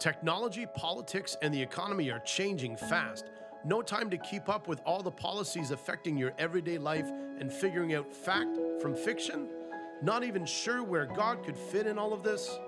Technology, politics, and the economy are changing fast. No time to keep up with all the policies affecting your everyday life and figuring out fact from fiction? Not even sure where God could fit in all of this?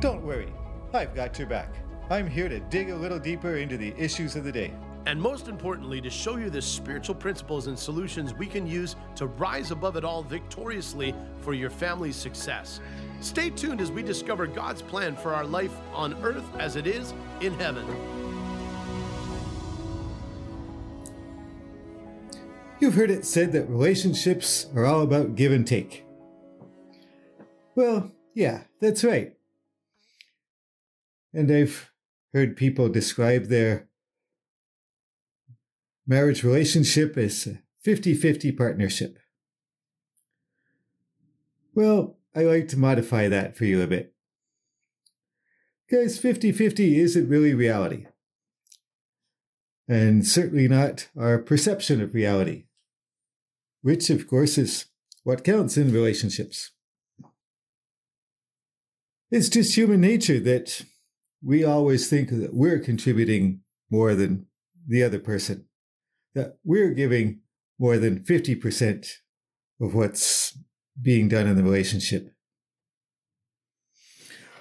Don't worry, I've got your back. I'm here to dig a little deeper into the issues of the day. And most importantly, to show you the spiritual principles and solutions we can use to rise above it all victoriously for your family's success. Stay tuned as we discover God's plan for our life on earth as it is in heaven. You've heard it said that relationships are all about give and take. Well, yeah, that's right. And I've heard people describe their marriage relationship is a 50 50 partnership. Well, I like to modify that for you a bit. Because 50 50 isn't really reality. And certainly not our perception of reality, which, of course, is what counts in relationships. It's just human nature that we always think that we're contributing more than the other person, that we're giving more than 50% of what's being done in the relationship.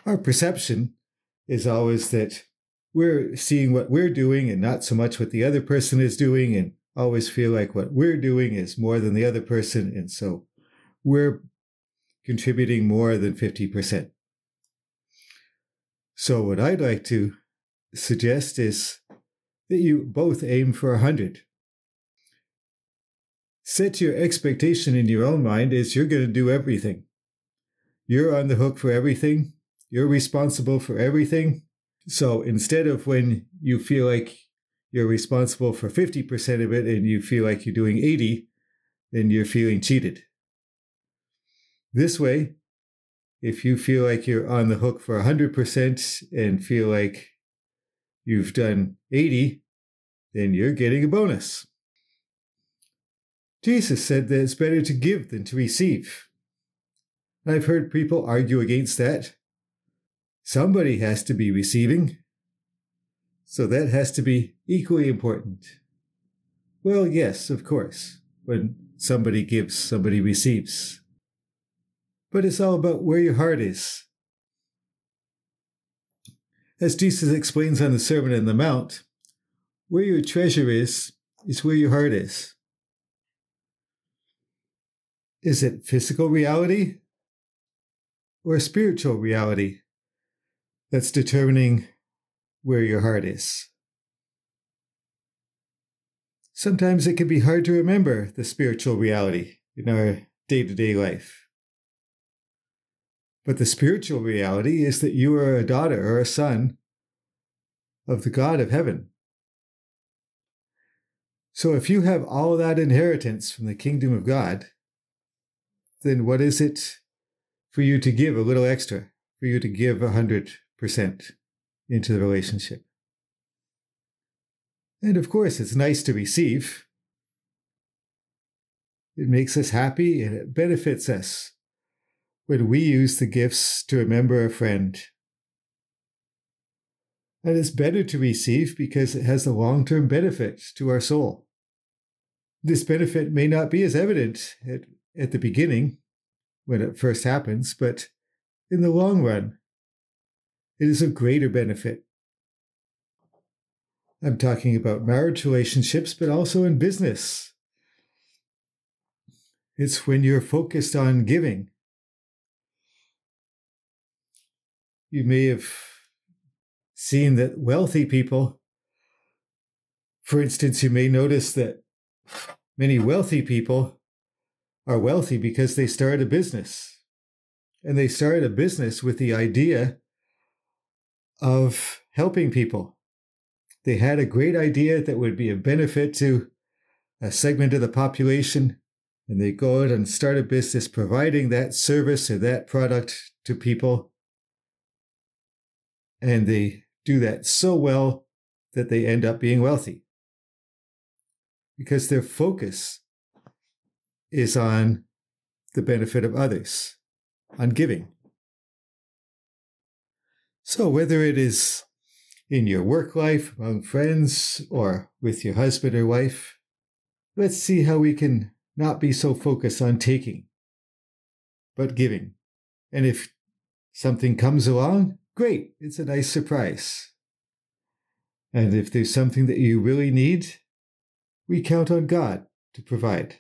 Our perception is always that we're seeing what we're doing and not so much what the other person is doing, and always feel like what we're doing is more than the other person. And so we're contributing more than 50%. So, what I'd like to suggest is that you both aim for 100 set your expectation in your own mind is you're going to do everything. You're on the hook for everything. You're responsible for everything. So instead of when you feel like you're responsible for 50% of it and you feel like you're doing 80, then you're feeling cheated. This way, if you feel like you're on the hook for 100% and feel like you've done 80, then you're getting a bonus. Jesus said that it's better to give than to receive. I've heard people argue against that. Somebody has to be receiving. So that has to be equally important. Well, yes, of course. When somebody gives, somebody receives. But it's all about where your heart is. As Jesus explains on the Sermon on the Mount, where your treasure is, is where your heart is. Is it physical reality or spiritual reality that's determining where your heart is? Sometimes it can be hard to remember the spiritual reality in our day to day life. But the spiritual reality is that you are a daughter or a son of the God of heaven. So if you have all that inheritance from the kingdom of God, then what is it for you to give a little extra, for you to give a hundred percent into the relationship? And of course, it's nice to receive. It makes us happy and it benefits us when we use the gifts to remember a friend. And it's better to receive because it has a long term benefit to our soul. This benefit may not be as evident at the beginning when it first happens, but in the long run, it is of greater benefit. I'm talking about marriage relationships, but also in business. It's when you're focused on giving. You may have seen that wealthy people, for instance, you may notice that many wealthy people are wealthy because they started a business. And they started a business with the idea of helping people. They had a great idea that would be of benefit to a segment of the population, and they go out and start a business providing that service or that product to people. And they do that so well that they end up being wealthy because their focus is on the benefit of others, on giving. So, whether it is in your work life, among friends, or with your husband or wife, let's see how we can not be so focused on taking, but giving. And if something comes along, great, it's a nice surprise. And if there's something that you really need, we count on God to provide.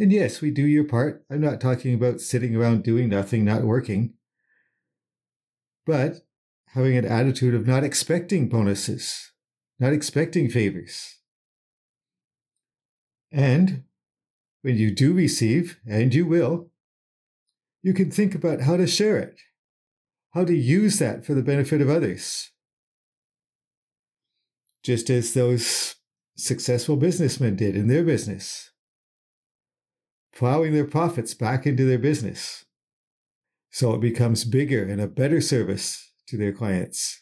And yes, we do your part. I'm not talking about sitting around doing nothing, not working, but having an attitude of not expecting bonuses, not expecting favors. And when you do receive, and you will, you can think about how to share it, how to use that for the benefit of others. Just as those successful businessmen did in their business, plowing their profits back into their business so it becomes bigger and a better service to their clients.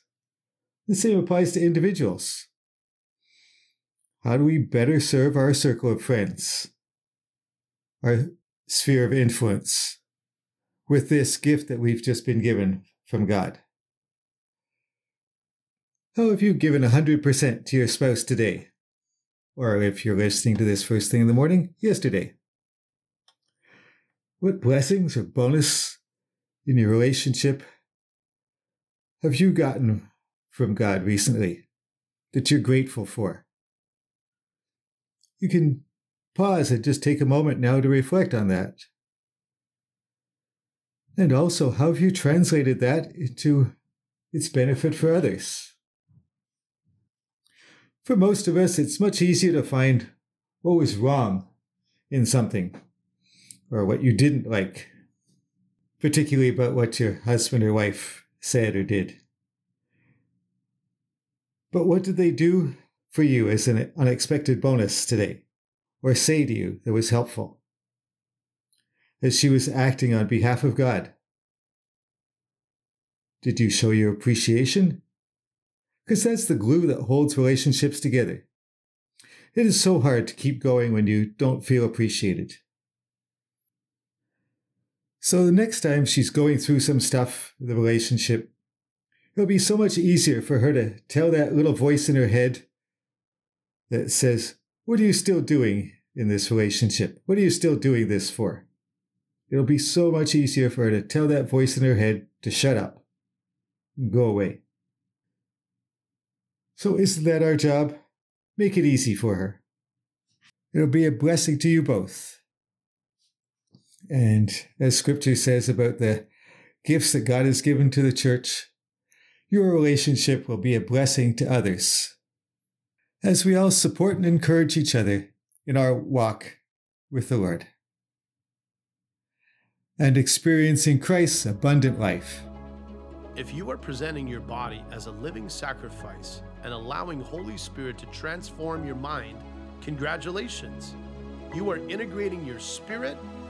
The same applies to individuals. How do we better serve our circle of friends, our sphere of influence, with this gift that we've just been given from God? How have you given 100% to your spouse today? Or if you're listening to this first thing in the morning, yesterday. What blessings or bonus in your relationship have you gotten from God recently that you're grateful for? You can pause and just take a moment now to reflect on that. And also, how have you translated that into its benefit for others? For most of us, it's much easier to find what was wrong in something or what you didn't like, particularly about what your husband or wife said or did. But what did they do for you as an unexpected bonus today, or say to you that was helpful? As she was acting on behalf of God. Did you show your appreciation? Because that's the glue that holds relationships together. It is so hard to keep going when you don't feel appreciated. So the next time she's going through some stuff in the relationship, it'll be so much easier for her to tell that little voice in her head that says, What are you still doing in this relationship? What are you still doing this for? It'll be so much easier for her to tell that voice in her head to shut up go away. So, isn't that our job? Make it easy for her. It'll be a blessing to you both. And as scripture says about the gifts that God has given to the church, your relationship will be a blessing to others. As we all support and encourage each other in our walk with the Lord and experiencing Christ's abundant life. If you are presenting your body as a living sacrifice and allowing Holy Spirit to transform your mind, congratulations. You are integrating your spirit